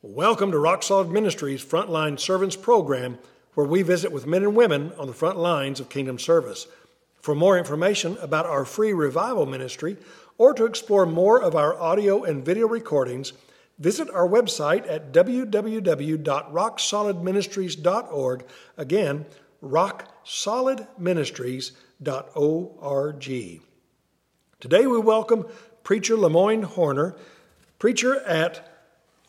Welcome to Rock Solid Ministries Frontline Servants Program, where we visit with men and women on the front lines of kingdom service. For more information about our free revival ministry or to explore more of our audio and video recordings, visit our website at www.rocksolidministries.org. Again, rocksolidministries.org. Today we welcome preacher Lemoyne Horner, preacher at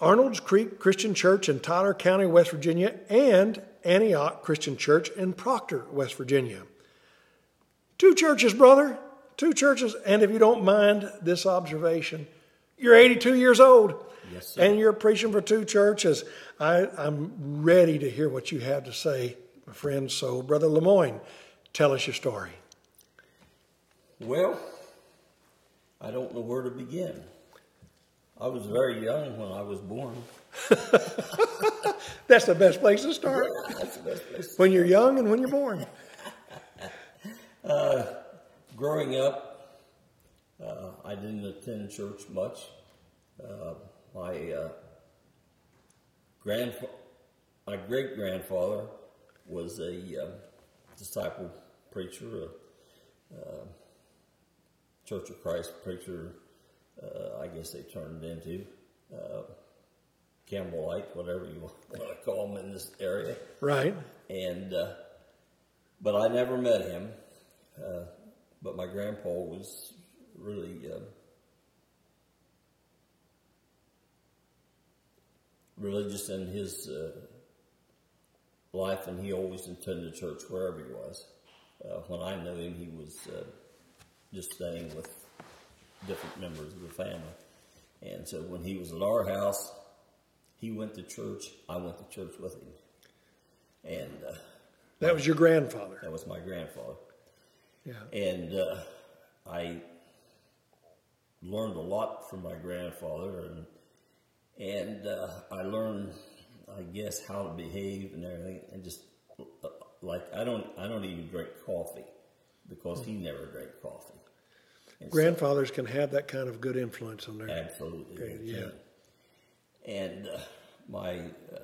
Arnold's Creek Christian Church in Tyler County, West Virginia, and Antioch Christian Church in Proctor, West Virginia. Two churches, brother, two churches. And if you don't mind this observation, you're 82 years old. Yes, sir. And you're preaching for two churches. I, I'm ready to hear what you have to say, my friend. So, Brother Lemoyne, tell us your story. Well, I don't know where to begin. I was very young when I was born. That's the best place to start. That's the best place. When you're young and when you're born. Growing up, uh, I didn't attend church much. Uh, my uh, grandfa- my great grandfather was a uh, disciple preacher, a uh, Church of Christ preacher. Uh, I guess they turned into uh, Campbellite, whatever you want to call them in this area. Right. and uh, but I never met him. Uh, but my grandpa was really uh, religious in his uh, life, and he always attended church wherever he was. Uh, when I knew him, he was uh, just staying with different members of the family. And so when he was at our house, he went to church. I went to church with him. And uh, That was your grandfather. that was my grandfather. Yeah. And uh, I learned a lot from my grandfather, and and uh, I learned, I guess, how to behave and everything, and just uh, like I don't I don't even drink coffee because he never drank coffee. And so- Grandfathers can have that kind of good influence on their. Absolutely. Okay, yeah. And uh, my uh,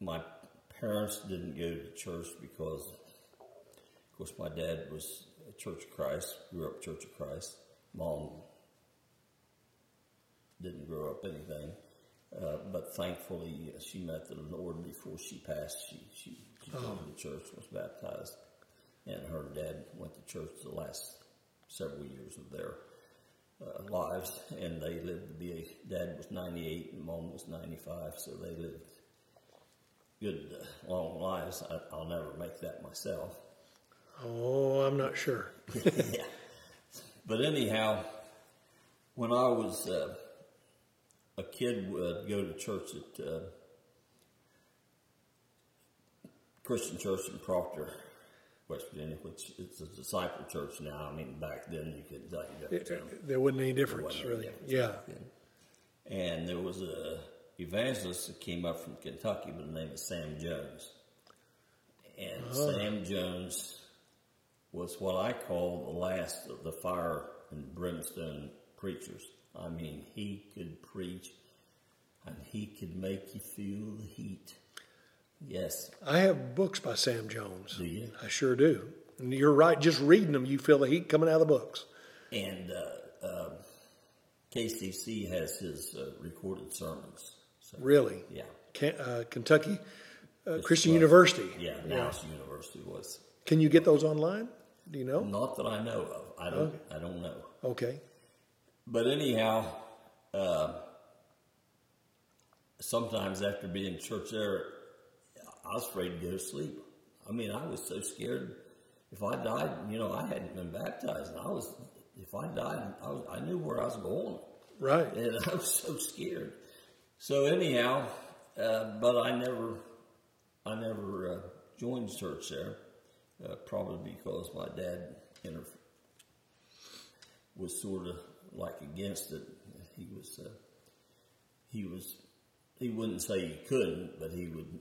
my parents didn't go to church because, of course, my dad was Church of Christ, grew up Church of Christ. Mom didn't grow up anything, uh, but thankfully uh, she met the Lord before she passed. She she, she came to church, was baptized, and her dad went to church the last several years of their uh, lives, and they lived to be. A, dad was ninety eight, and mom was ninety five, so they lived good, uh, long lives. I, I'll never make that myself. Oh, I'm not sure. yeah. But anyhow, when I was uh, a kid, would go to church at uh, Christian Church in Proctor, West Virginia, which it's a disciple church now. I mean, back then you could you It- there wasn't any difference, wasn't any really. difference Yeah. And there was a evangelist that came up from Kentucky by the name of Sam Jones. And Oh. Sam Jones was what I call the last of the fire and brimstone preachers. I mean, he could preach and he could make you feel the heat. Yes. I have books by Sam Jones. Do you? I sure do. And you're right. Just reading them, you feel the heat coming out of the books. And uh, um, KCC has his uh, recorded sermons. So, Really. Yeah. Can, uh, Kentucky uh, Christian was- University. Yeah, Dallas University was. Can you get those online? Do you know? Not that I know of. I don't. I don't know. Okay. But anyhow, uh, sometimes after being church there, I was afraid to go to sleep. I mean, I was so scared. If I died, you know, I hadn't been baptized, and I was. If I died, I, was, I knew where I was going, Right. and I was so scared. So anyhow, uh, but I never, I never uh, joined church there, uh, probably because my dad inter- was sort of like against it. He was, uh, he was, he wouldn't say you couldn't, but he would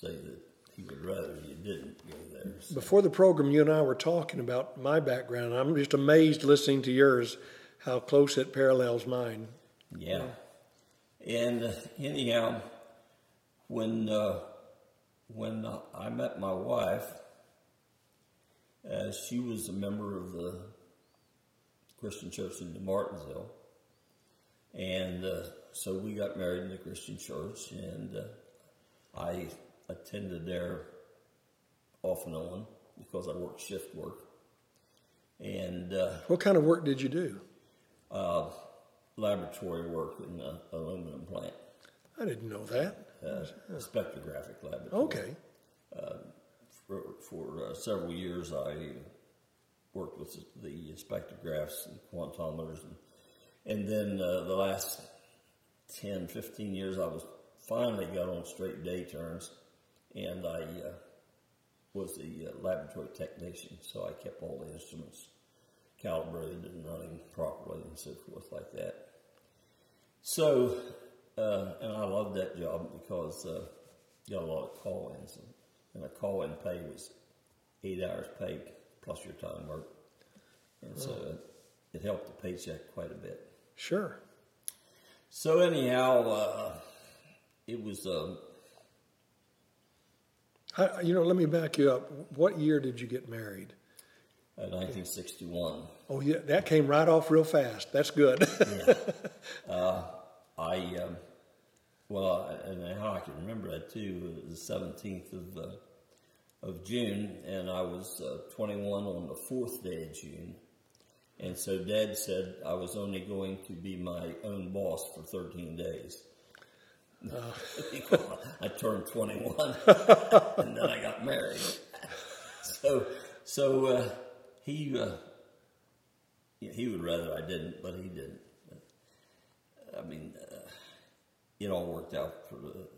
say that he would rather you didn't go there. So, Before the program, you and I were talking about my background. I'm just amazed listening to yours how close it parallels mine. yeah, And uh, anyhow, when uh, when I met my wife, uh, she was a member of the Christian church in Martinsville, and uh, so we got married in the Christian church, and uh, I attended there off and on because I worked shift work. And uh, what kind of work did you do? Uh, laboratory work in the aluminum plant. I didn't know that. Uh, spectrographic laboratory. Okay. Uh, for, for uh, several years, I worked with the spectrographs and quantometers, and, and then uh, the last 10, 15 years, I was finally got on straight day terms, and I uh, was the uh, laboratory technician, so I kept all the instruments calibrated and running properly and so forth like that. So, uh, and I loved that job because uh, got a lot of call-ins, and, and a call-in pay was eight hours paid plus your time work, and so it, it helped the paycheck quite a bit. Sure. So anyhow, uh, it was. Um, I, you know, let me back you up. What year did you get married? 1961. Oh, yeah, that came right off real fast. That's good. yeah. Uh, I, um, well, and how I can remember that too, it was the 17th of, uh, of June, and I was uh, 21 on the fourth day of June. And so Dad said I was only going to be my own boss for 13 days. I turned 21 and then I got married. so, so, uh, he uh, he would rather I didn't, but he didn't. I mean, uh, it all worked out for the.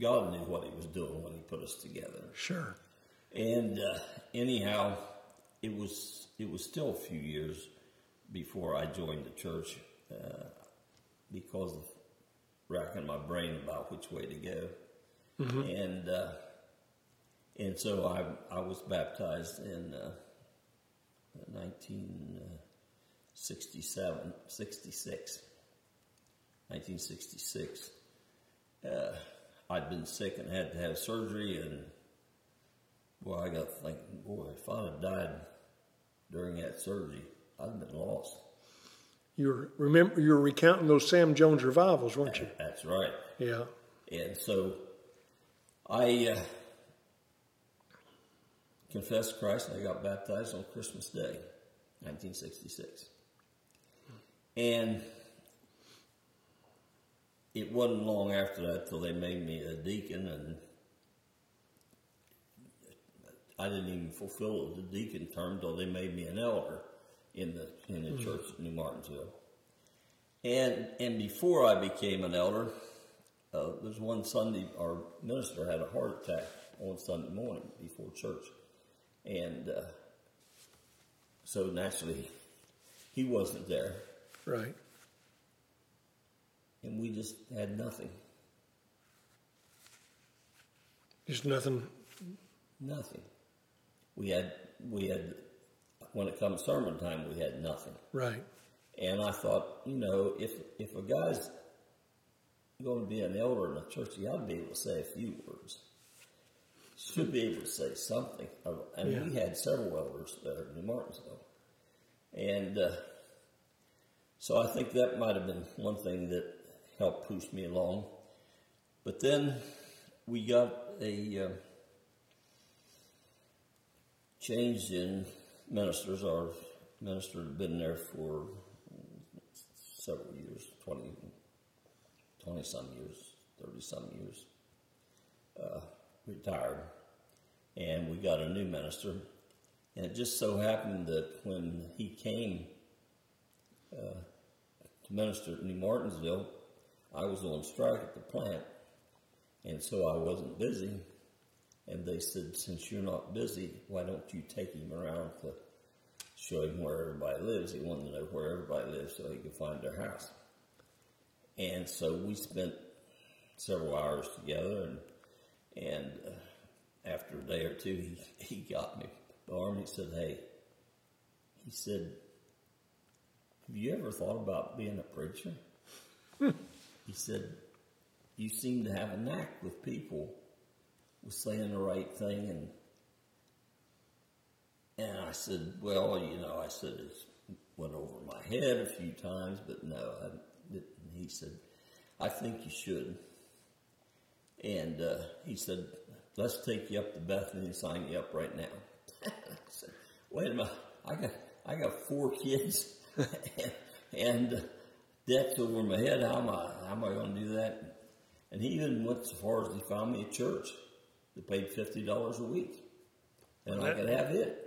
God knew what He was doing when He put us together. Sure. And uh, anyhow, it was it was still a few years before I joined the church uh, because of racking my brain about which way to go. Mm-hmm. And uh, and so I I was baptized in uh, 1967, 66, 1966. Uh, I'd been sick and had to have surgery, and boy, I got thinking, boy, if I'd have died during that surgery, I'd have been lost. You were remember you were recounting those Sam Jones revivals, weren't you? That's right. Yeah. And so I uh, confessed Christ and I got baptized on Christmas Day, 1966. And it wasn't long after that till they made me a deacon, and I didn't even fulfill the deacon term till they made me an elder in the in the mm-hmm. church in New Martinsville. And and before I became an elder, uh, there's one Sunday our minister had a heart attack on Sunday morning before church, and uh, so naturally, he wasn't there. Right. And we just had nothing. Just nothing. Nothing. We had we had when it comes sermon time, we had nothing. Right. And I thought, you know, if if a guy's going to be an elder in a church, he ought to be able to say a few words should be able to say something. And yeah. we had several elders there in New Martinsville. And uh, so I think that might have been one thing that helped push me along. But then we got a uh, change in ministers. Our minister had been there for several years 20, 20 some years, 30 some years. Uh, retired, and we got a new minister. And it just so happened that when he came uh, to minister at New Martinsville, I was on strike at the plant, and so I wasn't busy. And they said, since you're not busy, why don't you take him around to show him where everybody lives? He wanted to know where everybody lives so he could find their house. And so we spent several hours together, and and uh, after a day or two, he, he got me by the arm. He said, Hey, he said, Have you ever thought about being a preacher? he said, you seem to have a knack with people with saying the right thing and and I said, well, you know, I said it went over my head a few times, but no, I didn't. He said, I think you should. And uh, he said, let's take you up to Bethany and sign you up right now. I said, wait a minute, I got, I got four kids and, and debts over my head. How am I, how am I going to do that? And he even went so far as he found me a church that paid $50 a week. And I could have it.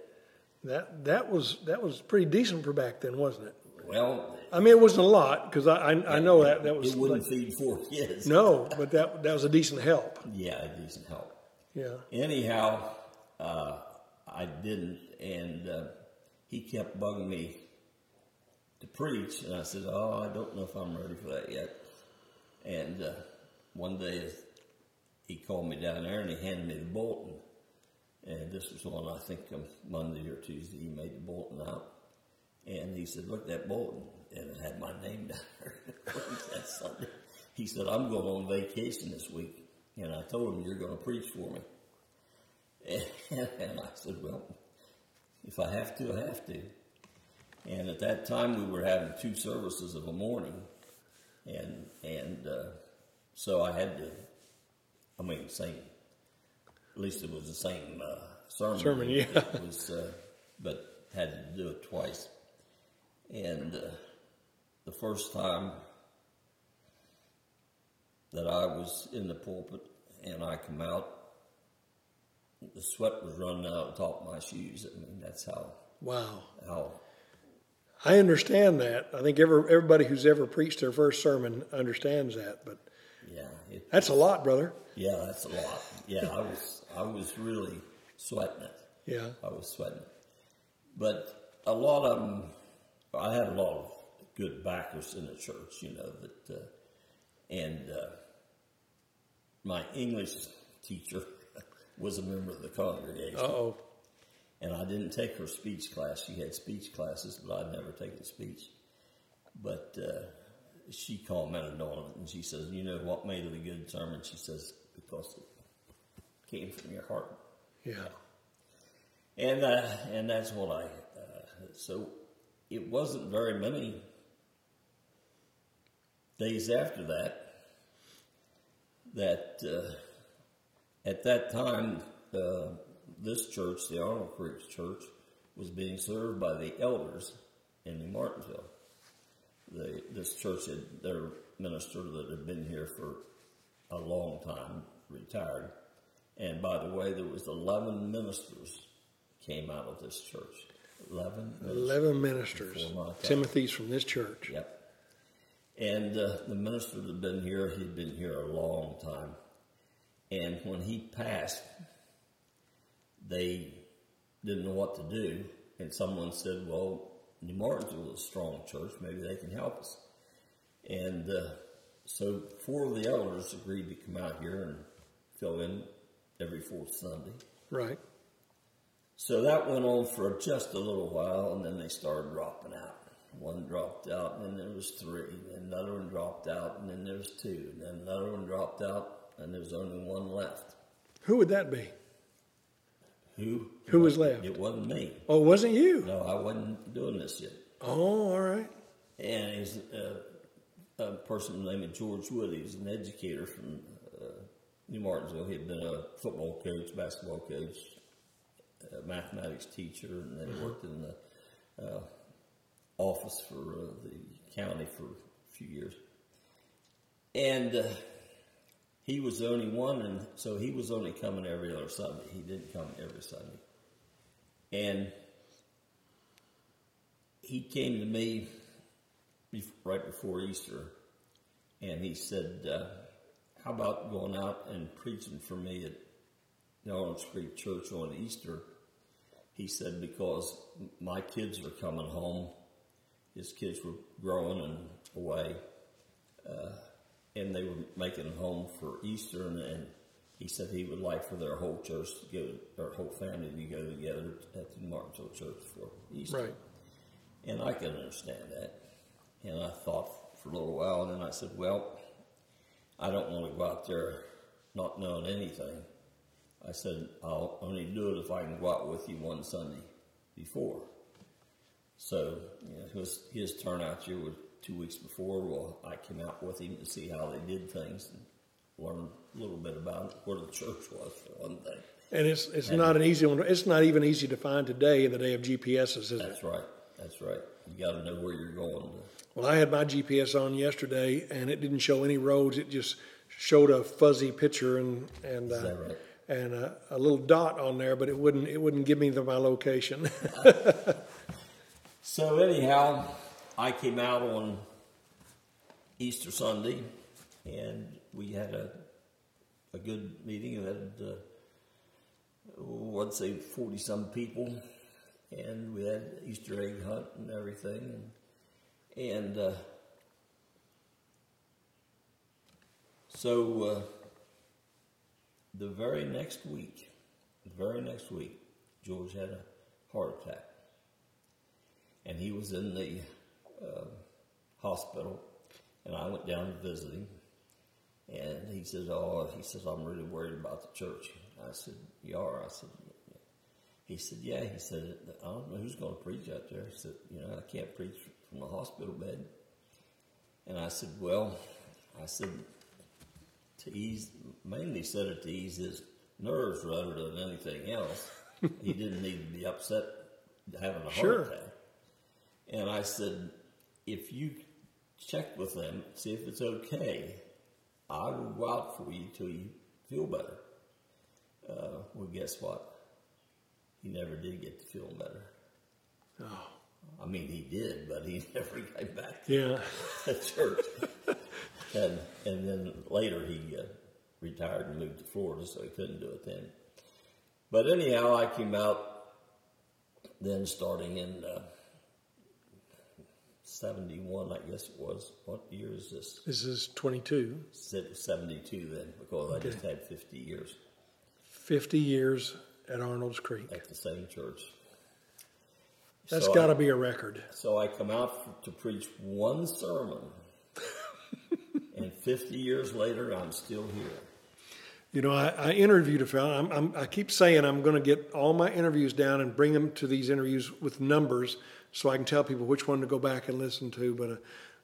That that was that was pretty decent for back then, wasn't it? Well, I mean, it wasn't a lot because I, I I know that that was it wouldn't like- feed four kids. no, but that that was a decent help. Yeah, a decent help. Yeah. Anyhow, uh, I didn't, and uh, he kept bugging me to preach, and I said, "Oh, I don't know if I'm ready for that yet." And uh, one day, he called me down there and he handed me the bulletin, and this was on I think Monday or Tuesday. He made the bulletin out, and he said, "Look at that bulletin," and it had my name down there. that Sunday, he said, "I'm going on vacation this week," and I told him, "You're going to preach for me." And I said, well, if I have to, I have to. And at that time, we were having two services of a morning, and and uh, so I had to. I mean, same. At least it was the same uh, sermon. Sermon, yeah. It was, uh, but had to do it twice. And uh, the first time that I was in the pulpit and I come out, the sweat was running out the top of my shoes. I mean, that's how Wow. how I understand that. I think every, everybody who's ever preached their first sermon understands that. But yeah it, that's a lot, brother. yeah that's a lot. Yeah, I was I was really sweating it. Yeah. I was sweating it. But a lot of them, I had a lot of good backers in the church, you know, that, uh, and uh, my English teacher was a member of the congregation. Oh. And I didn't take her speech class. She had speech classes, but I'd never taken speech. But uh, she on it, and she says, "You know what made it a good sermon?" She says, "Because it came from your heart." Yeah. And uh, and that's what I. Uh, so it wasn't very many days after that that uh, at that time uh, this church, the Arnold Creek Church, was being served by the elders in New Martinsville. This church had their minister that had been here for a long time, retired. And by the way, there was 11 ministers came out of this church. 11 ministers. Eleven ministers. Before my time. Timothy's from this church. Yep. And uh, the minister that had been here, he'd been here a long time. And when he passed, they didn't know what to do. And someone said, well, New Martinsville is a strong church. Maybe they can help us. And uh, so four of the elders agreed to come out here and fill in every fourth Sunday. Right. So that went on for just a little while, and then they started dropping out. One dropped out, and then there was three, and another one dropped out, and then there was two, and then another one dropped out, and there was only one left. Who would that be? Who? Who was left? It wasn't me. Oh, it wasn't you. No, I wasn't doing this yet. Oh, all right. And he's a, a person named George Wood. He was an educator from uh, New Martinsville. He had been a football coach, basketball coach, mathematics teacher, and then he worked in the uh, office for uh, the county for a few years. And uh, he was the only one, and so he was only coming every other Sunday. He didn't come every Sunday. And he came to me right before Easter, and he said, uh, "How about going out and preaching for me at the Arnold's Creek Church on Easter?" He said, "Because my kids are coming home. His kids were growing and away, uh, and they were making it home for Easter, and." and he said he would like for their whole church to go, their whole family to go together at the Martinsville Church for Easter. Right. And I could understand that. And I thought for a little while, and then I said, well, I don't want to go out there not knowing anything. I said, I'll only do it if I can go out with you one Sunday before. So you know, his, his turnout year was two weeks before. Well, I came out with him to see how they did things and learn a little bit about where the church was for one thing. And it's it's not an easy one. It's not even easy to find today in the day of GPSs, is it? That's right. That's right. You got to know where you're going. To, Well, I had my GPS on yesterday, and it didn't show any roads. It just showed a fuzzy picture and and uh, right? and a, a little dot on there, but it wouldn't it wouldn't give me the, my location. So anyhow, I came out on Easter Sunday, and we had a a good meeting. We had uh, I'd say forty some people, and we had Easter egg hunt and everything, and and uh, so uh, the very next week, the very next week, George had a heart attack and he was in the uh, hospital, and I went down to visit him, and he says, "Oh, he says I'm really worried about the church." I said, "You are?" I said, yeah. "He said, yeah." He said, "I don't know who's going to preach out there." He said, "You know, I can't preach from the hospital bed." And I said, "Well," I said, to ease, mainly said it to ease his nerves rather than anything else. he didn't need to be upset having a heart Sure. attack. And I said, if you check with them, see if it's okay, I will go out for you till you feel better. Uh, well, guess what? He never did get to feel better. oh, I mean, he did, but he never came back to yeah, church. and and then later he uh, retired and moved to Florida, so he couldn't do it then. But anyhow, I came out then starting in uh, 71, I guess it was. What year is this? this is 22, 72 then, because I just had 50 years 50 years at Arnold's Creek. at the same church. That's So got to be a record. So I come out to preach one sermon, and 50 years later, I'm still here. You know, I, I interviewed a fellow. I'm, I'm, I keep saying I'm going to get all my interviews down and bring them to these interviews with numbers so I can tell people which one to go back and listen to. But a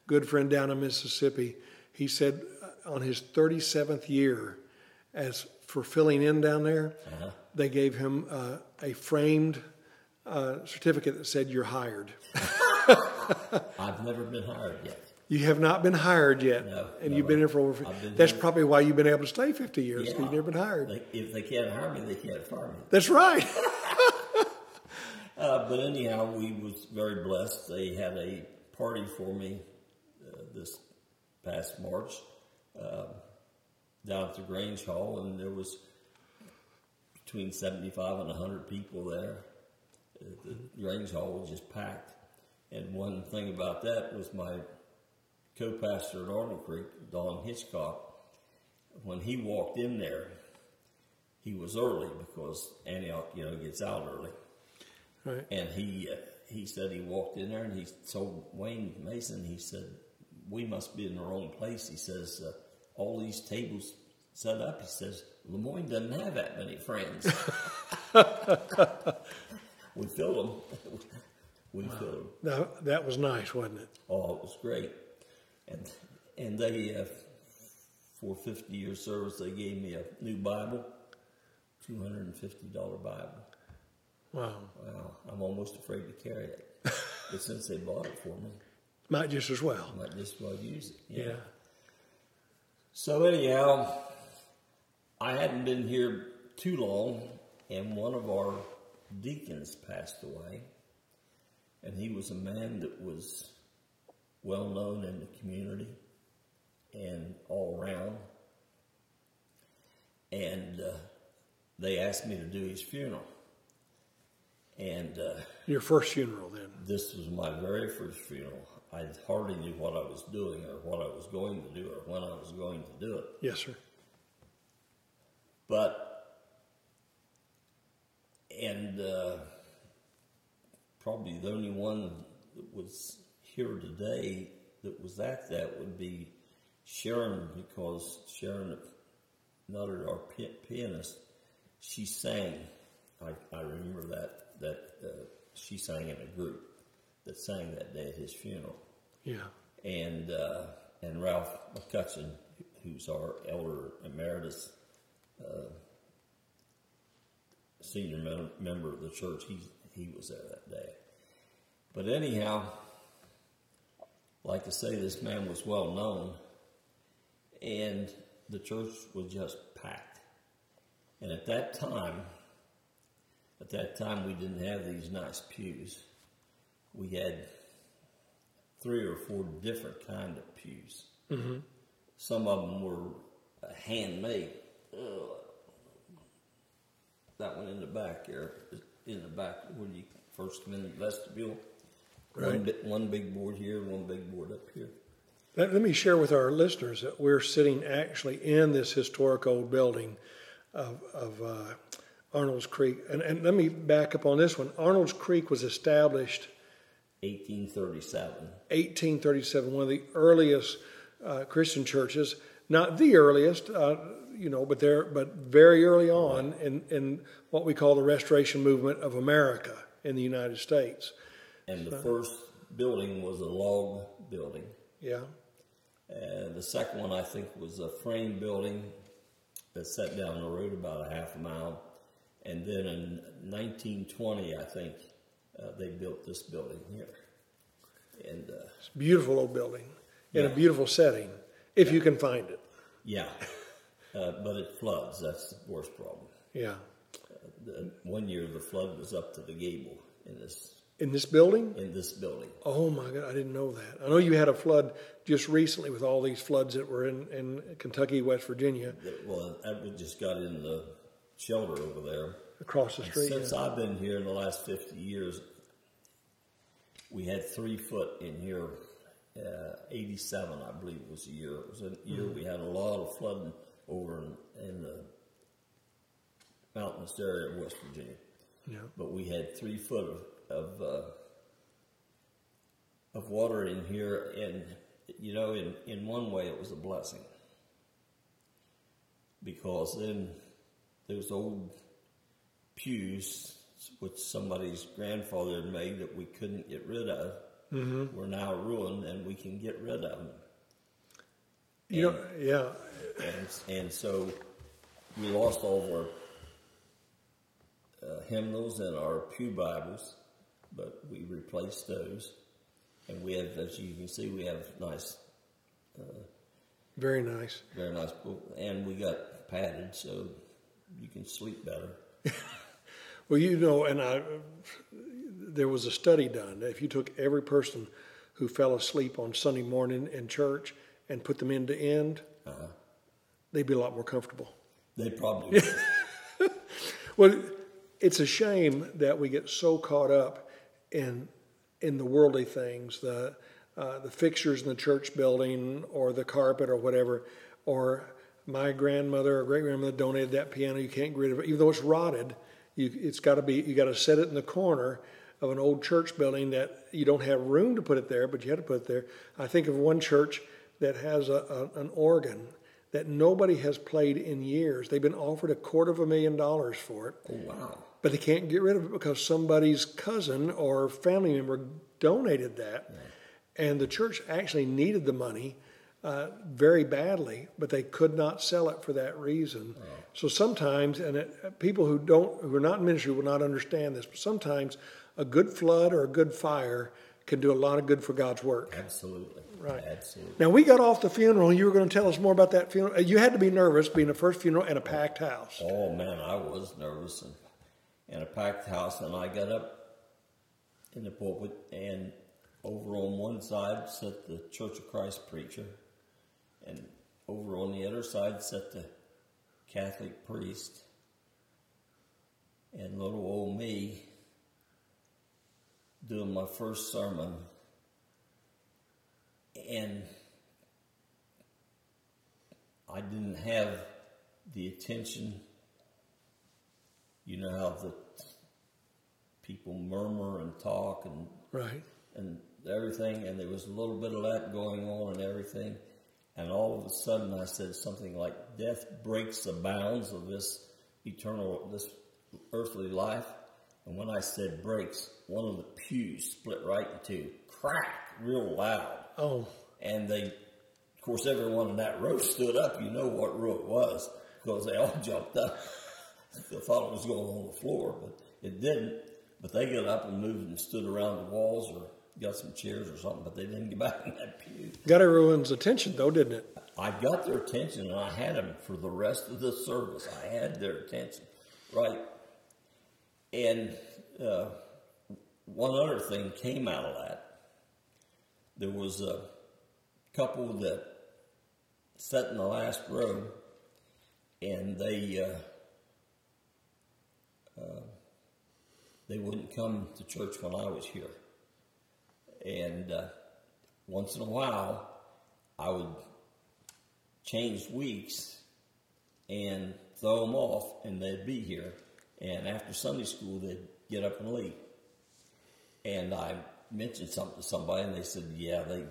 good friend down in Mississippi, he said uh, on his 37th year as for filling in down there, Uh-huh. they gave him uh, a framed uh, certificate that said you're hired. I've never been hired yet. You have not been hired yet, No, and no, you've been here for over. That's here- probably why you've been able to stay 50 years. Yeah. You've never been hired. They, if they can't hire me, they can't fire me. That's right. Uh, but anyhow, we was very blessed. They had a party for me uh, this past March uh, down at the Grange Hall, and there was between seventy-five and hundred people there. Uh, The Grange Hall was just packed. And one thing about that was my co-pastor at Arnold Creek, Don Hitchcock. When he walked in there, he was early because Antioch, you know, gets out early. Right. And he uh, he said he walked in there and he told Wayne Mason, he said, "We must be in the wrong place." He says, uh, "All these tables set up." He says, "Lemoyne doesn't have that many friends." we filled them. we filled them. Now, that was nice, wasn't it? Oh, it was great. And and they uh, for fifty year service they gave me a new Bible, two hundred and fifty dollar Bible. Wow. Wow, I'm almost afraid to carry it. but since they bought it for me, Might just as well. Might just well use it. Yeah. So anyhow, I hadn't been here too long, and one of our deacons passed away, and he was a man that was well known in the community and all around. And uh, they asked me to do his funeral, and. Uh, Your first funeral, then. this was my very first funeral. I hardly knew what I was doing or what I was going to do or when I was going to do it. Yes, sir. But, and uh, probably the only one that was here today that was at that would be Sharon, because Sharon Nutter, our pianist, she sang. I, I remember that that uh, she sang in a group that sang that day at his funeral. Yeah. And uh, and Ralph McCutcheon, who's our elder emeritus, uh, senior mem- member of the church, he he was there that day. But anyhow, like I say, this man was well known, and the church was just packed. And at that time, at that time, we didn't have these nice pews. We had three or four different kind of pews. Mm-hmm. Some of them were handmade. Ugh. That one in the back here, in the back where you first come in the vestibule. Right. One, one big board here, one big board up here. Let, let, me share with our listeners that we're sitting actually in this historic old building of, of uh, Arnold's Creek. And, and let me back up on this one. Arnold's Creek was established 1837. 1837, one of the earliest uh, Christian churches. Not the earliest, uh, you know, but there, but very early on in, in what we call the Restoration Movement of America in the United States. And the first building was a log building. Yeah. And the second one, I think, was a frame building that sat down the road about a half a mile. And then in 1920, I think, uh, they built this building here. And uh, it's a beautiful old building in yeah. a beautiful setting, if yeah. you can find it. Yeah, uh, but it floods. That's the worst problem. Yeah. Uh, the, one year the flood was up to the gable in this. In this building? In this building. Oh my God, I didn't know that. I know you had a flood just recently with all these floods that were in, in Kentucky, West Virginia. Well, I just got in the shelter over there across the street. Since yeah. I've been here in the last 50 years, we had three foot in here. Uh, 87, I believe, was the year. It was a year mm-hmm. we had a lot of flooding over in, in the mountainous area of West Virginia. Yeah. But we had three foot of of, uh, of water in here, and you know, in in one way, it was a blessing because then those old pews, which somebody's grandfather had made that we couldn't get rid of, mm-hmm. were now ruined, and we can get rid of them. You and, know, yeah. And, and so we lost all of our uh, hymnals and our pew Bibles, but we replaced those. And we have, as you can see, we have nice. Uh, very nice. Very nice. And we got padded so you can sleep better. well, you know, and I, there was a study done. If you took every person who fell asleep on Sunday morning in church and put them end to end, uh-huh. they'd be a lot more comfortable. They probably well, it's a shame that we get so caught up in in the worldly things, the uh, the fixtures in the church building or the carpet or whatever, or my grandmother or great grandmother donated that piano. You can't get rid of it, even though it's rotted. You, it's got to be. You got to set it in the corner of an old church building that you don't have room to put it there, but you had to put it there. I think of one church that has a, a, an organ that nobody has played in years. They've been offered a quarter of a million dollars for it. Oh, wow. But they can't get rid of it because somebody's cousin or family member donated that. Yeah. And the church actually needed the money uh, very badly, but they could not sell it for that reason. Oh. So sometimes, and it, people who don't, who are not in ministry, will not understand this. But sometimes, a good flood or a good fire can do a lot of good for God's work. Absolutely. Right. Absolutely. Now we got off the funeral. You were going to tell us more about that funeral. Uh, you had to be nervous being the first funeral in a packed house. Oh man, I was nervous and in a packed house, and I got up in the pulpit, and over on one side sat the Church of Christ preacher, and over on the other side sat the Catholic priest, and little old me doing my first sermon. And I didn't have the attention. You know how the people murmur and talk and right and everything, and there was a little bit of that going on and everything and all of a sudden I said something like, "Death breaks the bounds of this eternal, this earthly life." And when I said breaks, one of the pews split right in two, crack, real loud. Oh, And they, of course, everyone in that row stood up. You know what row it was because they all jumped up. they thought it was going on the floor, but it didn't. But they got up and moved and stood around the walls or got some chairs or something, but they didn't get back in that pew. got everyone's attention though, didn't it? I got their attention and I had them for the rest of the service. I had their attention, right? And uh, one other thing came out of that. There was a couple that sat in the last row and they uh, uh, they wouldn't come to church when I was here. And uh, once in a while, I would change weeks and throw them off, and they'd be here. And after Sunday school, they'd get up and leave. And I mentioned something to somebody, and they said, "Yeah, they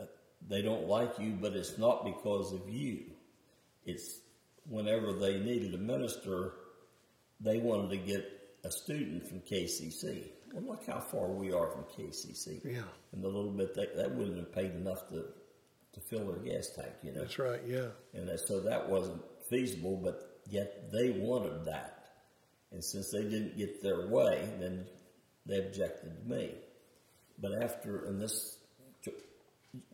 uh, they don't like you, but it's not because of you. It's whenever they needed a minister, they wanted to get a student from KCC. Well, look how far we are from KCC. Yeah. And the little bit that that wouldn't have paid enough to to fill their gas tank, you know. That's right. Yeah. And that, so that wasn't feasible, but yet they wanted that. And since they didn't get their way, then they objected to me. But after, and this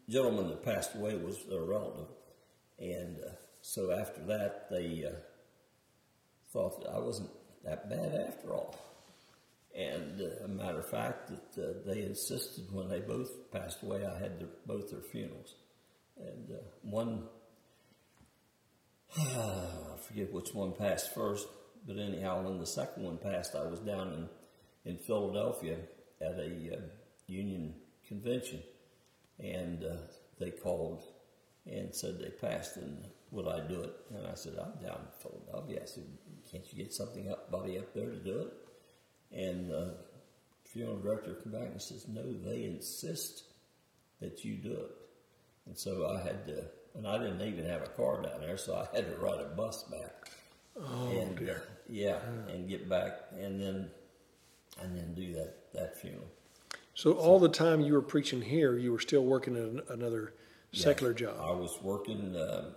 gentleman that passed away was their relative. And uh, so after that, they uh, thought that I wasn't that bad after all. And uh, a matter of fact, that uh, they insisted when they both passed away, I had their, both their funerals. And uh, one I forget which one passed first, but anyhow, when the second one passed, I was down in, in Philadelphia at a uh, union convention, and uh, they called and said they passed, and would I do it? And I said, I'm down in Philadelphia. I said, can't you get something up, buddy up there to do it? And uh, funeral director came back and says, no, they insist that you do it. And so I had to, and I didn't even have a car down there, so I had to ride a bus back. Oh and, dear. Yeah, and get back, and then, and then do that that funeral. So all the time you were preaching here, you were still working in another secular job. I was working, uh,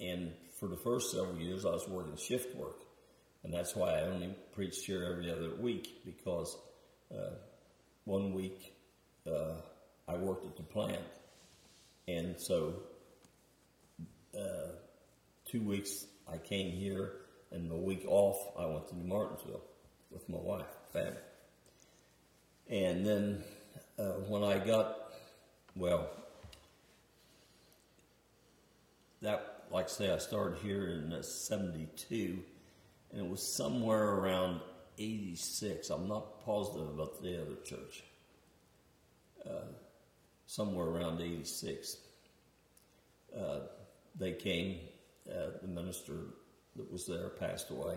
and for the first several years, I was working shift work, and that's why I only preached here every other week because uh, one week uh, I worked at the plant, and so uh, two weeks I came here, and the week off I went to New Martinsville with my wife, family, and then uh, when I got well that, like I say, I started here in uh, 72, and it was somewhere around 86. I'm not positive about the other church. Uh, somewhere around 86. Uh, they came, uh, the minister that was there passed away.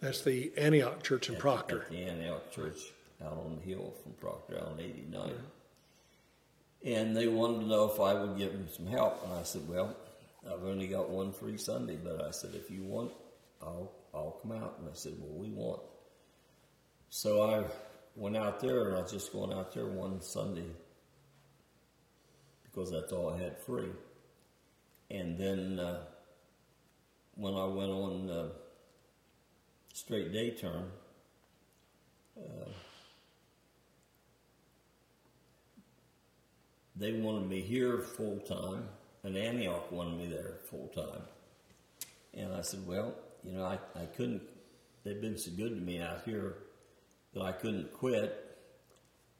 That's the Antioch Church in at- Proctor. At the Antioch Church out on the hill from Proctor on 89. And they wanted to know if I would give them some help. And I said, well, I've only got one free Sunday, but I said, if you want, I'll, I'll come out. And I said, well, we want. So I went out there and I was just going out there one Sunday because that's all I had free. And then uh, when I went on uh, straight day term, uh, they wanted me here full time, and Antioch wanted me there full time. And I said, well, you know, I, I couldn't, they've been so good to me out here that I couldn't quit.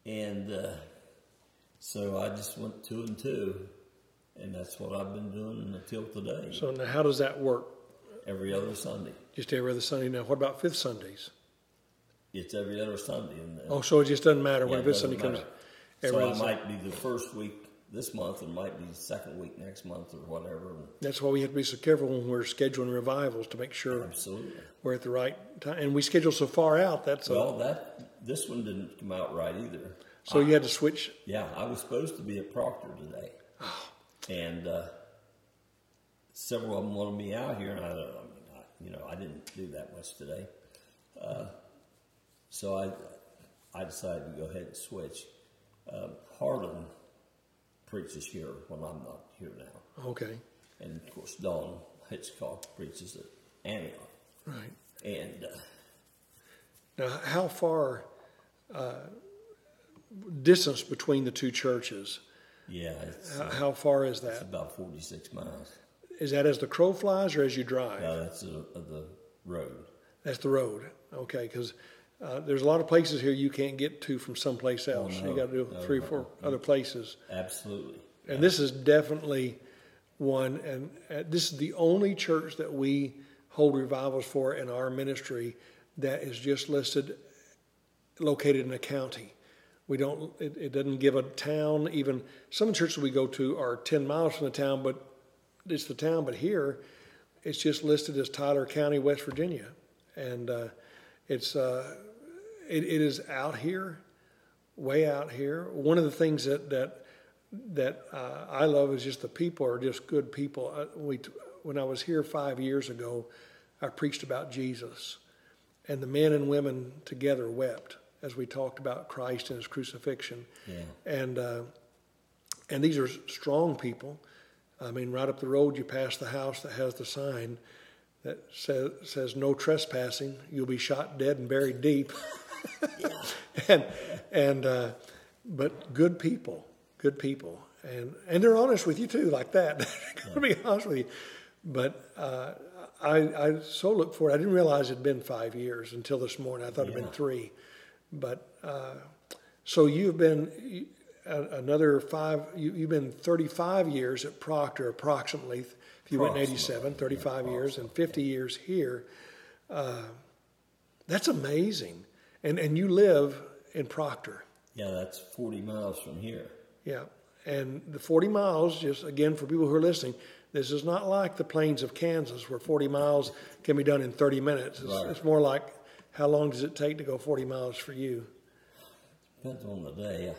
And uh, so I just went two and two, and that's what I've been doing until today, So now how does that work? every other Sunday. Just every other Sunday. Now, what about fifth Sundays? It's every other Sunday. And, Oh, so it just doesn't matter Yeah, when fifth Sunday comes. Every so I Sunday. might be the first week this month, and might be second week next month, or whatever. That's why we have to be so careful when we're scheduling revivals to make sure Absolutely. we're at the right time. And we schedule so far out that's a, Well, that this one didn't come out right either. so you had to switch. Yeah, I was supposed to be at Proctor today, and uh, several of them wanted me out here, and I, I mean, I, you know, I didn't do that much today. Uh, so I, I decided to go ahead and switch. Um, Harlan preaches here when I'm not here now. Okay. And of course, Don Hitchcock preaches at Antioch. Right. And uh, Now, how far uh, distance between the two churches? yeah, it's, How, far is it's that? about 46 miles. Is that as the crow flies or as you drive? Yeah, that's the, uh, the road. That's the road. Okay, because uh, there's a lot of places here you can't get to from someplace else. no. You got to do No, three, no, four other places. Absolutely. And this is definitely one, and uh, this is the only church that we hold revivals for in our ministry that is just listed, located in a county. We don't, it, it doesn't give a town, even some churches we go to are 10 miles from the town, but it's the town, but here it's just listed as Tyler County, West Virginia. And uh, it's, uh, it, it is out here, way out here. One of the things that, that that uh, I love is just the people are just good people. Uh, we, when I was here five years ago, I preached about Jesus, and the men and women together wept as we talked about Christ and His crucifixion. Yeah. And uh, and these are strong people. I mean, right up the road, you pass the house that has the sign that says says no trespassing. You'll be shot dead and buried deep. and and uh, but good people, good people, and and they're honest with you too, like that. to be honest with you, but uh, I I so look forward. I didn't realize it'd been five years until this morning. I thought it'd been three, but uh, so you've been another five. You, you've been thirty five years at Proctor, approximately. If you went in 87, 35 years, and 50 years here. Uh, that's amazing. And and you live in Proctor. Yeah, that's 40 miles from here. Yeah. And the 40 miles, just again for people who are listening, this is not like the plains of Kansas where 40 miles can be done in 30 minutes. It's, Right. it's more like how long does it take to go 40 miles for you? Depends on the day.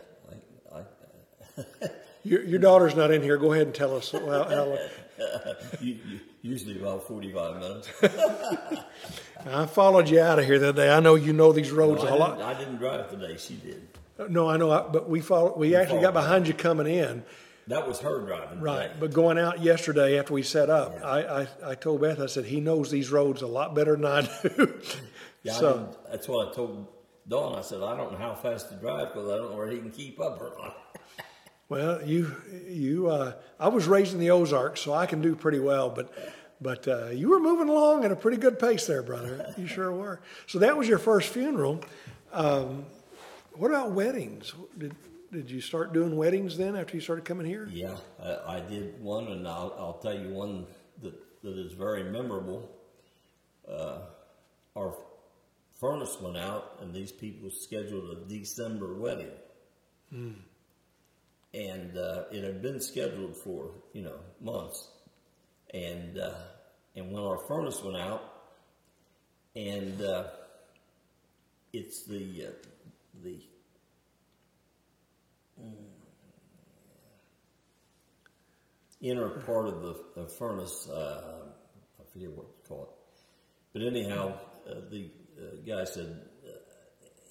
I, I, Your, your daughter's not in here. Go ahead and tell us. How, how, usually about 45 minutes. I followed you out of here that day. I know you know these roads No, a I, lot. I didn't drive today. She did. No, I know, I- but we follow, we actually got followed. behind you coming in. That was her driving. Right, today. but going out yesterday after we set up, I, I, I told Beth, I said, he knows these roads a lot better than I do. Yeah, so, didn't, that's what I told Dawn. I said, I don't know how fast to drive because I don't know where he can keep up or not. well, you, you, uh, I was raised in the Ozarks, so I can do pretty well, but, but uh, you were moving along at a pretty good pace there, brother. You sure were. So that was your first funeral. Um, what about weddings? Did, did you start doing weddings then after you started coming here? Yeah, I, I did one, and I'll, I'll tell you one that, that is very memorable. Uh, our furnace went out, and these people scheduled a December wedding. And uh, it had been scheduled for, you know, months. And, uh, and when our furnace went out, and uh, it's the, uh, the inner part of the, the furnace. Uh, I forget what it's called. But anyhow, uh, the guy said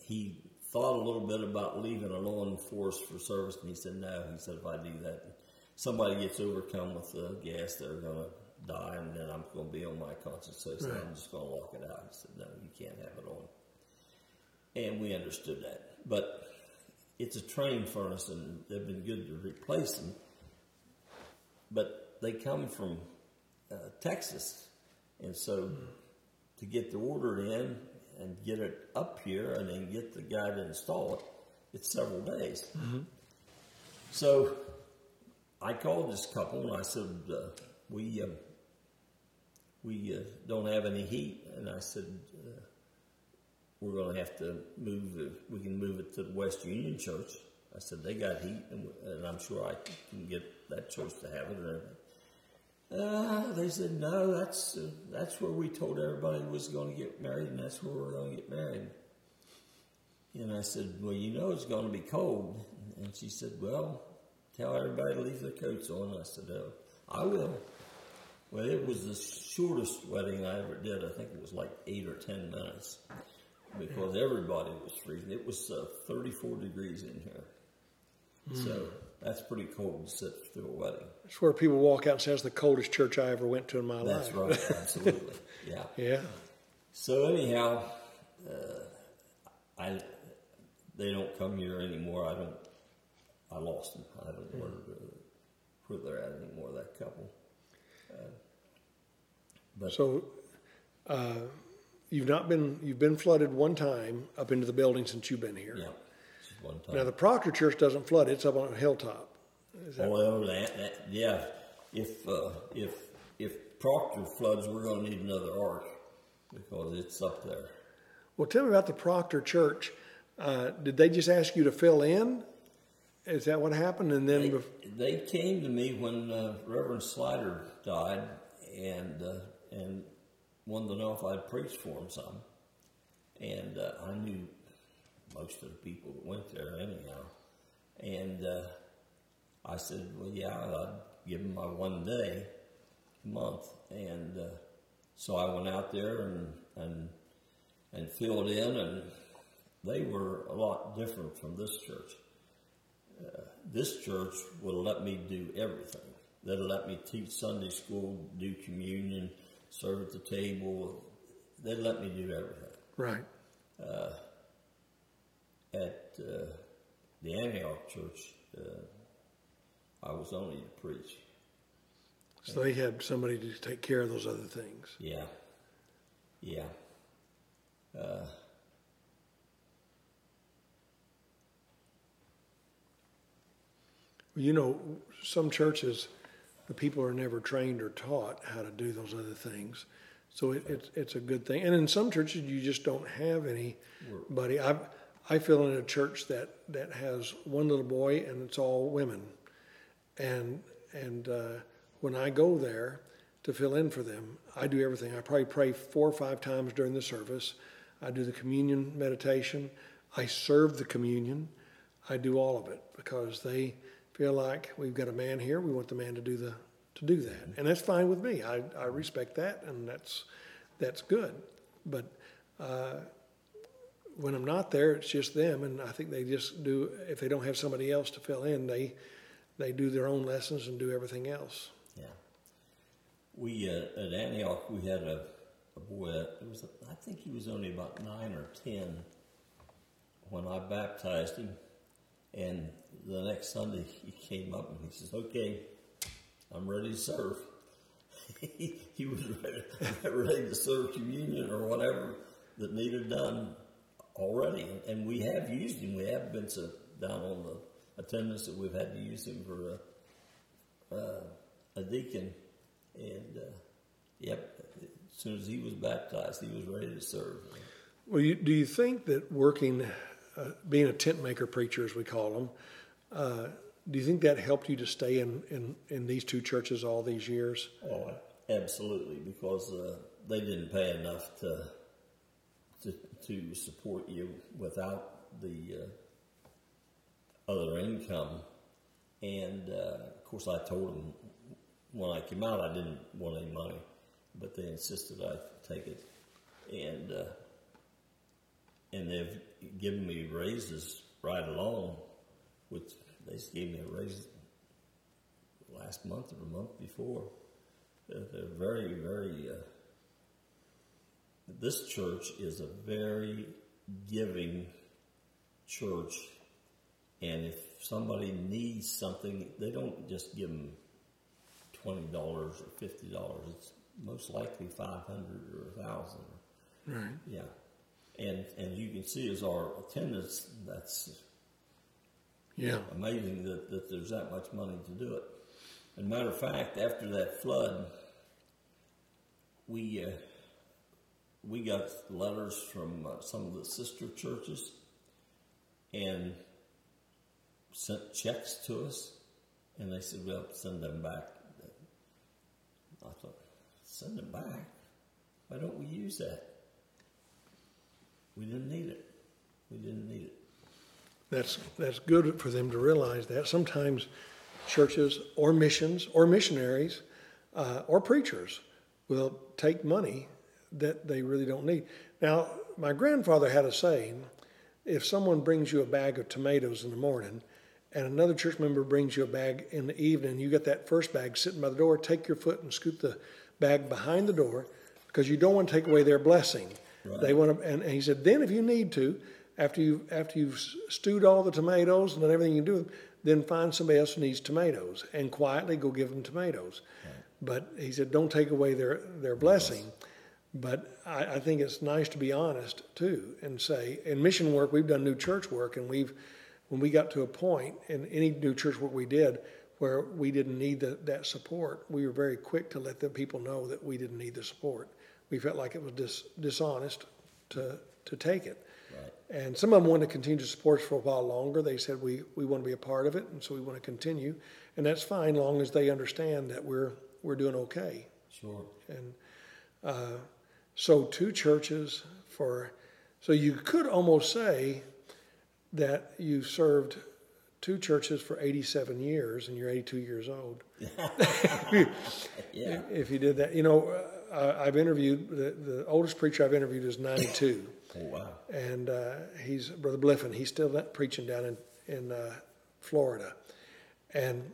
he thought a little bit about leaving an on force for service, and he said, no. He said, if I do that, somebody gets overcome with the gas, they're going to die, and then I'm going to be on my conscience. So said, I'm just going to lock it out. He said, no, you can't have it on. And we understood that. But it's a Trane furnace, and they've been good to replace them but they come from uh, Texas, and so to get the order in and get it up here and then get the guy to install it, it's several days. So I called this couple and I said, uh, "We um, we uh, don't have any heat," and I said. Uh, we're going to have to move. The, we can move it to the West Union Church. I said they got heat, and, and I'm sure I can get that church to have it. Uh, they said no. That's uh, that's where we told everybody was going to get married, and that's where we're going to get married. And I said, well, you know it's going to be cold. And she said, well, tell everybody to leave their coats on. I said, oh, I will. Well, it was the shortest wedding I ever did. I think it was like eight or ten minutes because everybody was freezing. It was uh, 34 degrees in here. So that's pretty cold to sit through a wedding. That's where people walk out and say, that's the coldest church I ever went to in my That's life. That's right, absolutely. Yeah. Yeah. So anyhow, uh, I they don't come here anymore. I don't. I lost them. I don't know where, they're at anymore. That couple. Uh, but So, uh, you've not been, you've been flooded one time up into the building since you've been here. yeah, one time. Now, the Proctor Church doesn't flood, it's up on a hilltop. Is that, well, that, that, yeah. If uh, if if Proctor floods, we're going to need another ark because it's up there. well, tell me about the Proctor Church. Uh, did they just ask you to fill in? Is that what happened? And then, They, bef- they came to me when uh, Reverend Slider died and uh, and wanted to know if I'd preach for him some. And uh, I knew most of the people that went there anyhow. And uh, I said, well, yeah, I'd give them my one day a month. And uh, so I went out there and, and, and filled in, and they were a lot different from this church this church will let me do everything. They'll let me teach Sunday school, do communion, serve at the table. They let me do everything. right. At uh, the Antioch church, uh, I was only to preach. So they had somebody to take care of those other things. Yeah, yeah. Well, you know, some churches, the people are never trained or taught how to do those other things. So it, it's it's a good thing. And in some churches, you just don't have anybody. I I feel in a church that that has one little boy and it's all women, and and uh, when I go there to fill in for them, I do everything. I probably pray four or five times during the service. I do the communion meditation. I serve the communion. I do all of it because they feel like we've got a man here. We want the man to do the to do that, and that's fine with me. I, I respect that, and that's that's good. But uh, when I'm not there, it's just them, and I think they just do. If they don't have somebody else to fill in, they they do their own lessons and do everything else. Yeah. We uh, at Antioch we had a, a boy. It was I think he was only about nine or ten when I baptized him, and the next Sunday he came up and he says, "Okay, I'm ready to serve." he, he was ready, ready to serve communion or whatever that needed done already, and we have used him. We have been so down on the attendance that we've had to use him for a, uh, a deacon, and uh, yep, as soon as he was baptized, he was ready to serve. Well, you, do you think that working, uh, being a tent maker preacher, as we call them, uh, do you think that helped you to stay in, in, in these two churches all these years? Oh, absolutely, because uh, they didn't pay enough to to, to support you without the uh, other income. And uh, of course, I told them when I came out I didn't want any money, but they insisted I take it, and uh, and they've given me raises right along, which they gave me a raise last month or the month before. They're, they're very, very. Uh, this church is a very giving church, and if somebody needs something, they don't just give them twenty dollars or fifty dollars. It's most likely five hundred or a thousand. Right. Yeah, and and you can see as our attendance, that's Yeah. amazing that, that there's that much money to do it. And matter of fact, after that flood, we uh, we got letters from uh, some of the sister churches and sent checks to us, and they said, "Well, send them back." I thought, "Send them back? Why don't we use that? We didn't need it. We didn't need it." That's, that's good for them to realize that. Sometimes churches or missions or missionaries uh, or preachers will take money that they really don't need. Now, my grandfather had a saying if someone brings you a bag of tomatoes in the morning and another church member brings you a bag in the evening, you get that first bag sitting by the door, take your foot and scoot the bag behind the door because you don't want to take away their blessing. Right. They want to, and, and, he said, then if you need to, after you after you've stewed all the tomatoes and done everything you do, then find somebody else who needs tomatoes and quietly go give them tomatoes. Right. But he said, don't take away their their blessing. But I, I think it's nice to be honest too and say, in mission work, we've done new church work, and we've when we got to a point in any new church work we did where we didn't need the, that support, we were very quick to let the people know that we didn't need the support. We felt like it was dis, dishonest to to take it. Right. And some of them wanted to continue to support us for a while longer. They said we, we want to be a part of it, and so we want to continue, and that's fine, long as they understand that we're we're doing okay. Sure. And uh, so two churches for, so you could almost say that you served two churches for 87 years and you're 82 years old. yeah. If you did that, you know, uh, I've interviewed the, the, oldest preacher I've interviewed is 92. oh wow! And uh, he's Brother Bliffen. He's still preaching down in in uh, Florida, and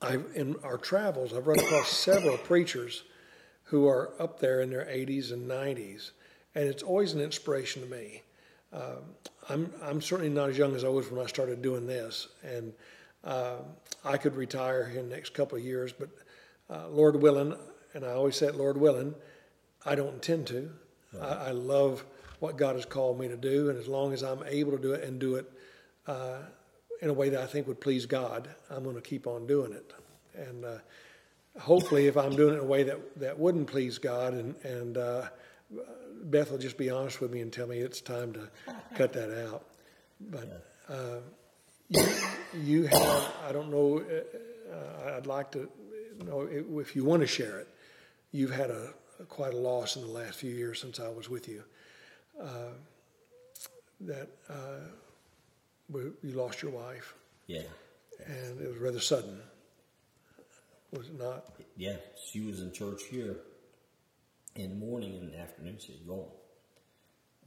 I've in our travels I've run across several preachers who are up there in their 80s and 90s, and it's always an inspiration to me. Um, I'm I'm certainly not as young as I was when I started doing this, and uh, I could retire in the next couple of years, but uh, Lord willing, and I always say, it, Lord willing, I don't intend to. Right. I, I, love what God has called me to do, and as long as I'm able to do it and do it uh, in a way that I think would please God, I'm going to keep on doing it. And uh, hopefully, if I'm doing it in a way that, that wouldn't please God, and, and uh, Beth will just be honest with me and tell me it's time to cut that out. But uh, you, you have, I don't know, uh, I'd like to know if you want to share it. You've had a, quite a loss in the last few years since I was with you. Uh, that uh, you lost your wife. Yeah. And it was rather sudden was it not? Yeah, she was in church here in the morning and in the afternoon. She was gone.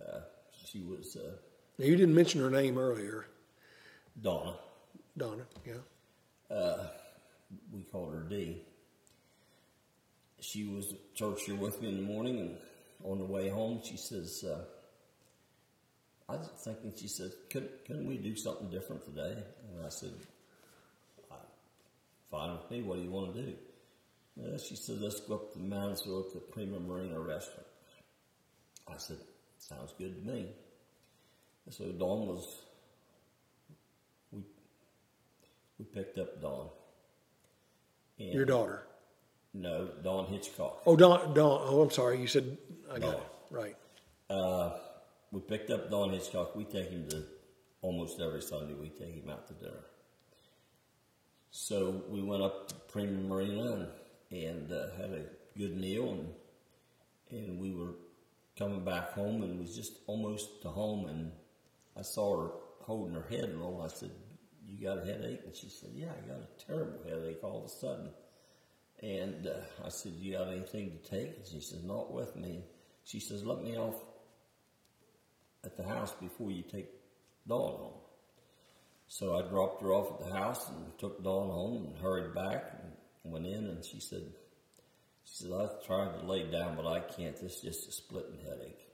Uh, she was. Uh, now you didn't mention her name earlier. Donna. Donna, yeah. Uh, we called her D. She was at church here with me in the morning, and on the way home, she says, uh, I was thinking, she said, couldn't, couldn't we do something different today? And I said, fine with me. What do you want to do? Uh, she said, let's go up to Moundsville to the Prima Marina restaurant. I said, sounds good to me. so Dawn was, we, we picked up Dawn. And Your daughter? No, Don Hitchcock. Oh, Dawn, Dawn. Oh, I'm sorry. You said, I got Dawn. it. Right. Uh, we picked up Don Hitchcock. We take him to almost every Sunday. We take him out to dinner. So we went up to Prima Marina and, and uh, had a good meal, and and we were coming back home, and was just almost to home, and I saw her holding her head low. I said, "You got a headache?" And she said, "Yeah, I got a terrible headache all of a sudden." And uh, I said, "You got anything to take?" And she says, "Not with me." She says, "Let me off at the house before you take Don home." So I dropped her off at the house and took Don home and hurried back and went in and she said, she said, I tried to lay down, but I can't. This is just a splitting headache.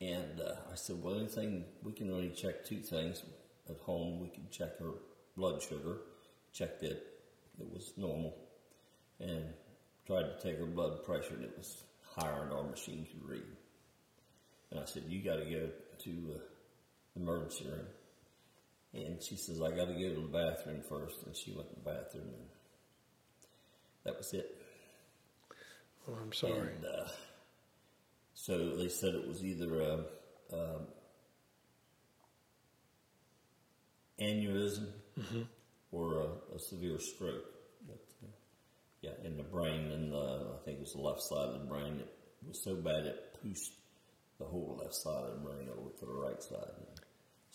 And uh, I said, well, anything, we can only check two things at home. We can check her blood sugar, check that it was normal, and tried to take her blood pressure, and it was higher than our machine could read. And I said, you got to go to uh, the emergency room. And she says, I got to go to the bathroom first. And she went to the bathroom, and that was it. Oh, I'm sorry. And, uh, so they said it was either a, a aneurysm mm-hmm. or a, a, severe stroke. But, uh, yeah, in the brain, and I think it was the left side of the brain. It was so bad it pushed the whole left side of the brain over to the right side.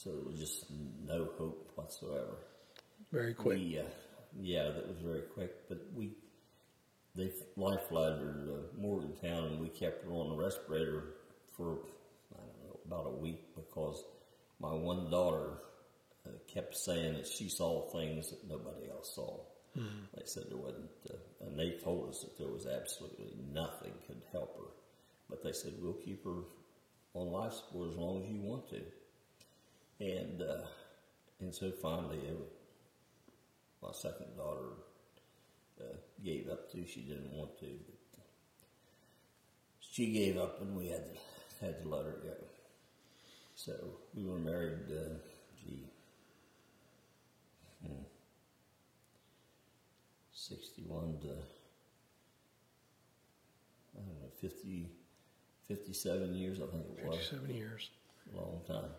So it was just no hope whatsoever. Very quick. We, uh, yeah, that was very quick. But we they life flighted her to Morgantown, and we kept her on the respirator for I don't know about a week because my one daughter uh, kept saying that she saw things that nobody else saw. Mm-hmm. They said there wasn't, uh, and they told us that there was absolutely nothing could help her. But they said we'll keep her on life support as long as you want to. And uh, and so finally, it, my second daughter uh, gave up too. She didn't want to, but she gave up, and we had to had to let her go. So we were married. Uh, gee, hmm, sixty-one to I don't know 50, 57 years. I think it was. Fifty-seven years, A long time.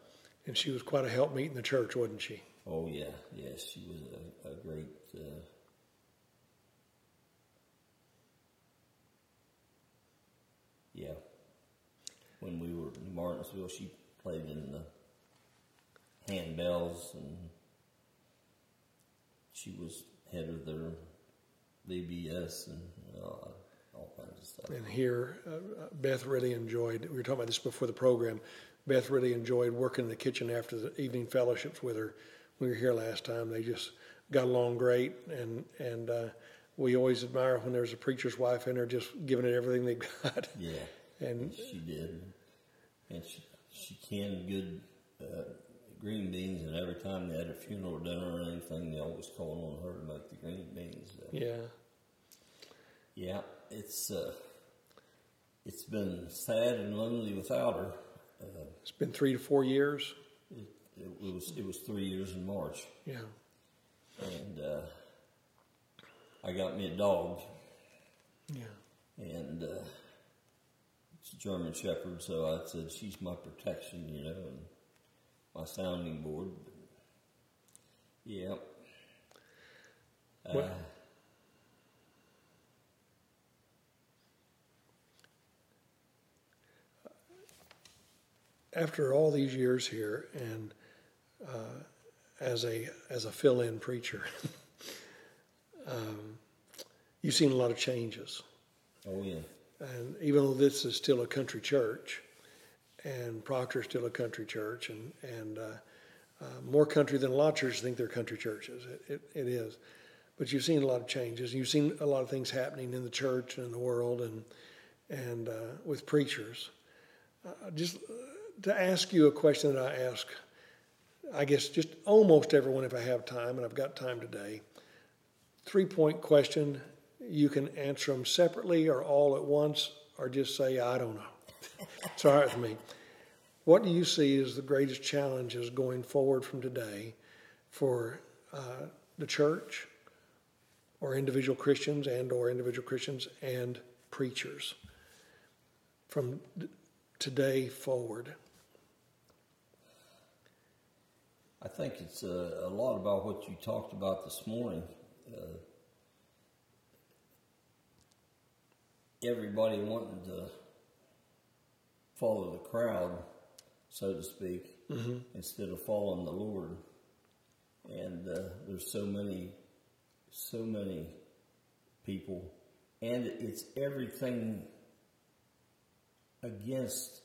And she was quite a helpmeet in the church, wasn't she? Oh yeah, yes, she was a, a great. Uh, yeah, when we were in Martinsville, she played in the handbells, and she was head of their VBS and uh, all kinds of stuff. And here, uh, Beth really enjoyed. We were talking about this before the program. Beth really enjoyed working in the kitchen after the evening fellowships with her. We were here last time. They just got along great, and and uh, we always admire when there's a preacher's wife in there, just giving it everything they got. Yeah, And she did, and she she canned good uh, green beans, and every time they had a funeral dinner or anything, they always called on her to make the green beans. Uh, yeah, yeah, it's uh, it's been sad and lonely without her. Uh, it's been three to four years. it, it was it was three years in March, Yeah, and uh, I got me a dog, yeah, and uh, it's a German Shepherd. So I said she's my protection, you know, and my sounding board. Yeah. Uh, after all these years here and uh, as a as a fill-in preacher um, you've seen a lot of changes. Oh yeah. and even though this is still a country church and Proctor's still a country church and and uh, uh, more country than a lot of churches think they're country churches. It, it, it is. But you've seen a lot of changes you've seen a lot of things happening in the church and in the world and and uh, with preachers. Uh, just to ask you a question that I ask, I guess just almost everyone if I have time, and I've got time today. Three point question. You can answer them separately or all at once, or just say, I don't know. it's all right with me. What do you see as the greatest challenges going forward from today for uh, the church or individual Christians and or individual Christians and preachers from today forward? I think it's uh, a lot about what you talked about this morning. Uh, everybody wanting to follow the crowd, so to speak, mm-hmm. instead of following the Lord. And uh, there's so many, so many people, and it's everything against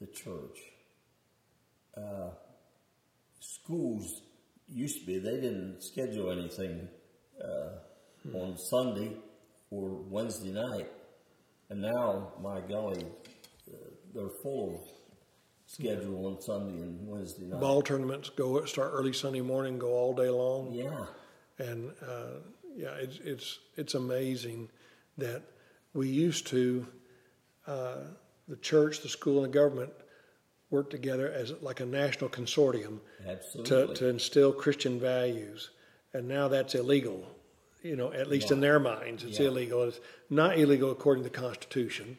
the church. Uh, schools used to be they didn't schedule anything uh, on Sunday or Wednesday night, and now my golly, uh, they're full of schedule on Sunday and Wednesday night. Ball tournaments go start early Sunday morning, go all day long. Yeah, and uh, yeah, it's it's it's amazing that we used to uh, the church, the school, and the government work together as like a national consortium to, absolutely. to instill Christian values, and now that's illegal. You know, at least in their minds, it's Yeah. illegal. It's not illegal according to the Constitution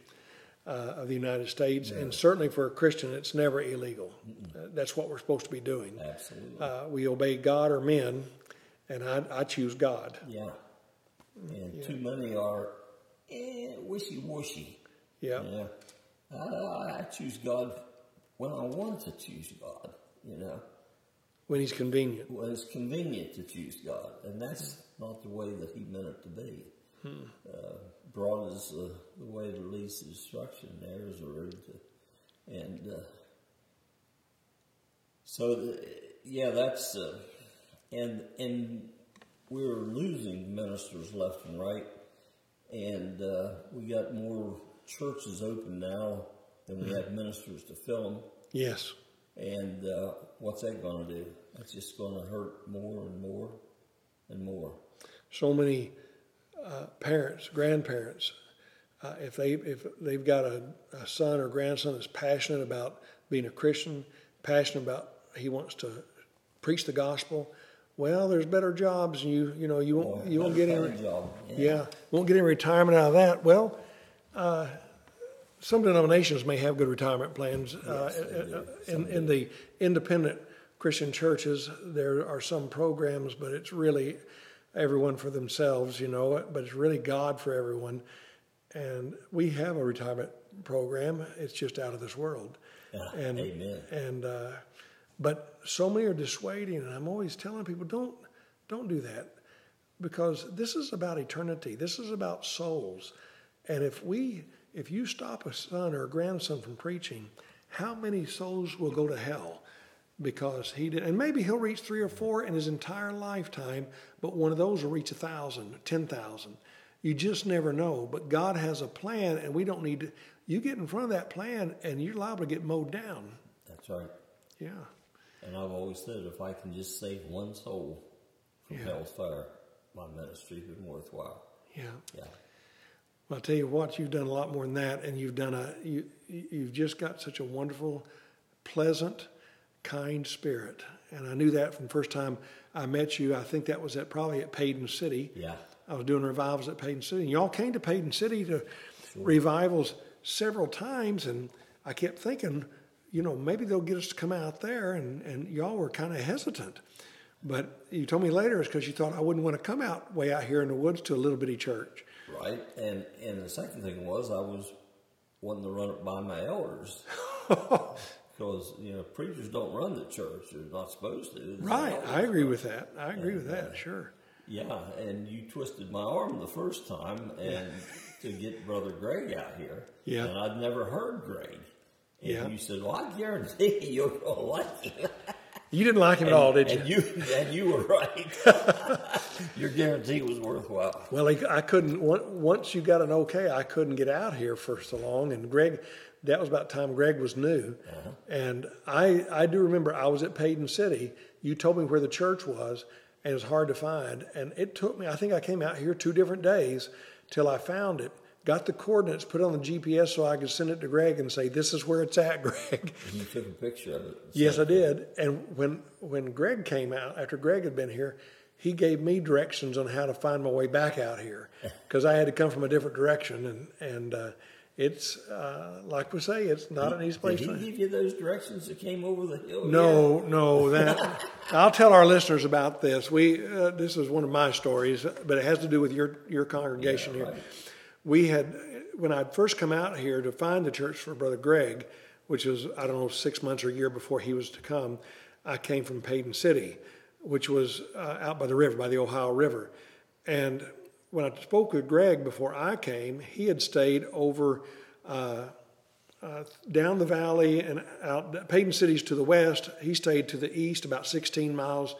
uh, of the United States, and certainly for a Christian, it's never illegal. Uh, that's what we're supposed to be doing. absolutely. Uh, we obey God or men, and I, I choose God. yeah, and too many are eh, wishy washy. Yeah. Yeah, I, I choose God when I want to choose God. You know. when he's convenient. When it's convenient to choose God, and that's not the way that He meant it to be. uh, broad is uh, the way to least destruction. There is a road to, and uh, so the, yeah, that's uh, and and we're losing ministers left and right, and uh, we got more churches open now than we have ministers to fill them. Yes. And uh, what's that going to do? It's just going to hurt more and more and more. So many uh, parents, grandparents, uh, if they if they've got a, a, son or grandson that's passionate about being a Christian, passionate about he wants to preach the gospel, well, there's better jobs, and you you know you won't you won't get any yeah. yeah. won't get any retirement out of that. Well, uh, some denominations may have good retirement plans. Uh, in, in the independent Christian churches, there are some programs, but it's really everyone for themselves, you know. But it's really God for everyone. And we have a retirement program. It's just out of this world. Yeah, and amen. and uh, but so many are dissuading, and I'm always telling people don't don't do that because this is about eternity. This is about souls, and if we if you stop a son or a grandson from preaching, how many souls will go to hell? Because he did, and maybe he'll reach three or four in his entire lifetime, but one of those will reach a thousand, ten thousand. You just never know. But God has a plan, and we don't need to. You get in front of that plan, and you're liable to get mowed down. That's right. Yeah. And I've always said, if I can just save one soul from yeah. hell's fire, my ministry has been worthwhile. Yeah. Yeah. Well, I'll tell you what, you've done a lot more than that, and you've done a you you've just got such a wonderful, pleasant, kind spirit. And I knew that from the first time I met you. I think that was at probably at Paden City. Yeah. I was doing revivals at Paden City, and y'all came to Paden City to sure. revivals several times, and I kept thinking, you know, maybe they'll get us to come out there, and, and y'all were kind of hesitant. But you told me later it's because you thought I wouldn't want to come out way out here in the woods to a little bitty church. Right, and and the second thing was I was wanting to run it by my elders because you know preachers don't run the church; they're not supposed to. right, I agree with that. I agree and, with that. Uh, sure. Yeah, and you twisted my arm the first time, and to get Brother Greg out here. Yeah, and I'd never heard Greg. And yeah. you said, "Well, I guarantee you're gonna like him." You didn't like him and, at all, did you? And you, and you were right. Your guarantee was worthwhile. Well, I couldn't. Once you got an okay, I couldn't get out here for so long. And Greg, that was about time Greg was new. Uh-huh. And I, I do remember I was at Paden City. You told me where the church was, and it was hard to find. And it took me. I think I came out here two different days till I found it got the coordinates put on the GPS so I could send it to Greg and say, "This is where it's at, Greg." And you took a picture of it. Yes, I did. And when when Greg came out after Greg had been here, he gave me directions on how to find my way back out here because I had to come from a different direction, and and uh, it's uh, like we say, it's not an easy place. Did he give you those directions that came over the hill? No, no. That I'll tell our listeners about this. We uh, this is one of my stories, but it has to do with your your congregation yeah, here. Right we had when I'd first come out here to find the church for Brother Greg, which was I don't know six months or a year before he was to come. I came from Paden City, which was uh, out by the river, by the Ohio River, and when I spoke with Greg before I came, he had stayed over. Uh, uh, down the valley and out Paden City's to the west. He stayed to the east, about 16 miles.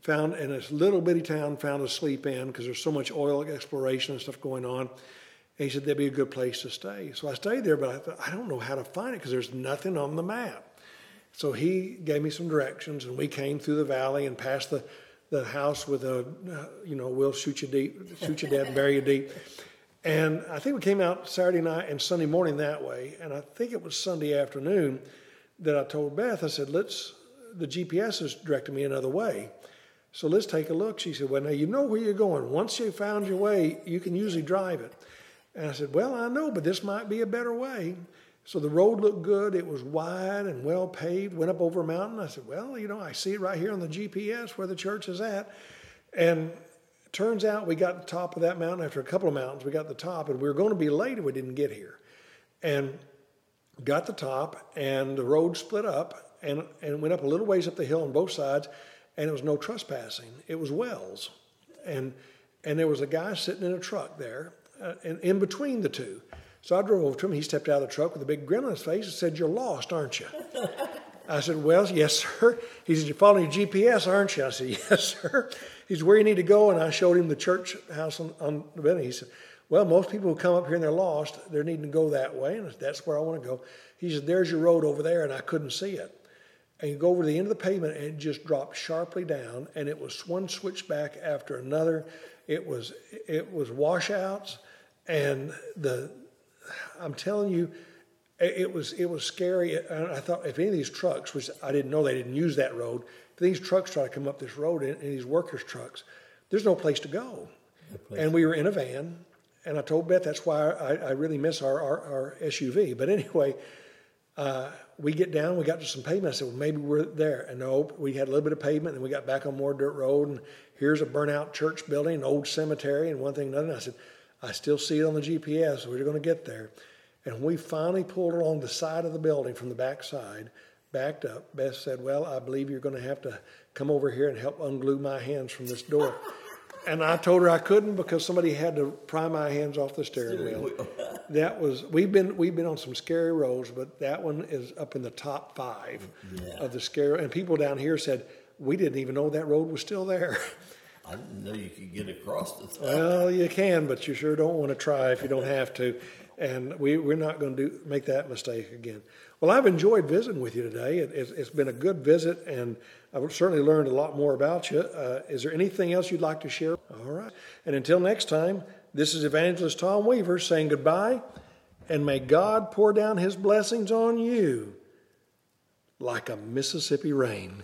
Found in this little bitty town, found a sleep in because there's so much oil exploration and stuff going on. And he said that'd be a good place to stay. So I stayed there, but I thought, I don't know how to find it because there's nothing on the map. So he gave me some directions, and we came through the valley and past the, the house with a, uh, you know, we'll shoot you deep, shoot you dead bury you deep. And I think we came out Saturday night and Sunday morning that way. And I think it was Sunday afternoon that I told Beth, I said, let's, the GPS is directing me another way. So let's take a look. She said, well, now you know where you're going. Once you found your way, you can usually drive it. And I said, Well, I know, but this might be a better way. So the road looked good. It was wide and well paved, went up over a mountain. I said, Well, you know, I see it right here on the GPS where the church is at. And turns out we got the top of that mountain after a couple of mountains. We got the top, and we were going to be late if we didn't get here. And got the top, and the road split up and, and went up a little ways up the hill on both sides, and it was no trespassing. It was wells. And and there was a guy sitting in a truck there, uh, in, in between the two. So I drove over to him. He stepped out of the truck with a big grin on his face and said, You're lost, aren't you? I said, Well, yes, sir. He said, You're following your GPS, aren't you? I said, Yes, sir. He said, Where you need to go? And I showed him the church house on, on the building. He said, Well, most people who come up here and they're lost, they're needing to go that way. And that's where I want to go. He said, There's your road over there. And I couldn't see it. And you go over to the end of the pavement and it just dropped sharply down. And it was one switchback after another. It was, it was washouts. And the, I'm telling you, it was it was scary. And I thought if any of these trucks, which I didn't know they didn't use that road, if these trucks try to come up this road, and these workers' trucks, there's no place to go. And we were in a van, and I told Beth that's why I, I really miss our, our, our, SUV. But anyway, uh, we get down, we got to some pavement. I said, well, maybe we're there. And no, we had a little bit of pavement, and we got back on more dirt road, and here's a burnout church building, an old cemetery, and one thing another. And I said, I still see it on the GPS. We're going to get there. And we finally pulled along the side of the building from the back side, backed up. Beth said, Well, I believe you're going to have to come over here and help unglue my hands from this door. and I told her I couldn't because somebody had to pry my hands off the steering wheel. that was we've been we've been on some scary roads, but that one is up in the top five yeah. of the scary. And people down here said we didn't even know that road was still there. I didn't know you could get across the top. Well, you can, but you sure don't want to try if you don't have to and we, we're not going to do, make that mistake again. Well, I've enjoyed visiting with you today. It, it's, it's been a good visit, and I've certainly learned a lot more about you. Uh, is there anything else you'd like to share? All right. And until next time, this is Evangelist Tom Weaver saying goodbye, and may God pour down his blessings on you like a Mississippi rain.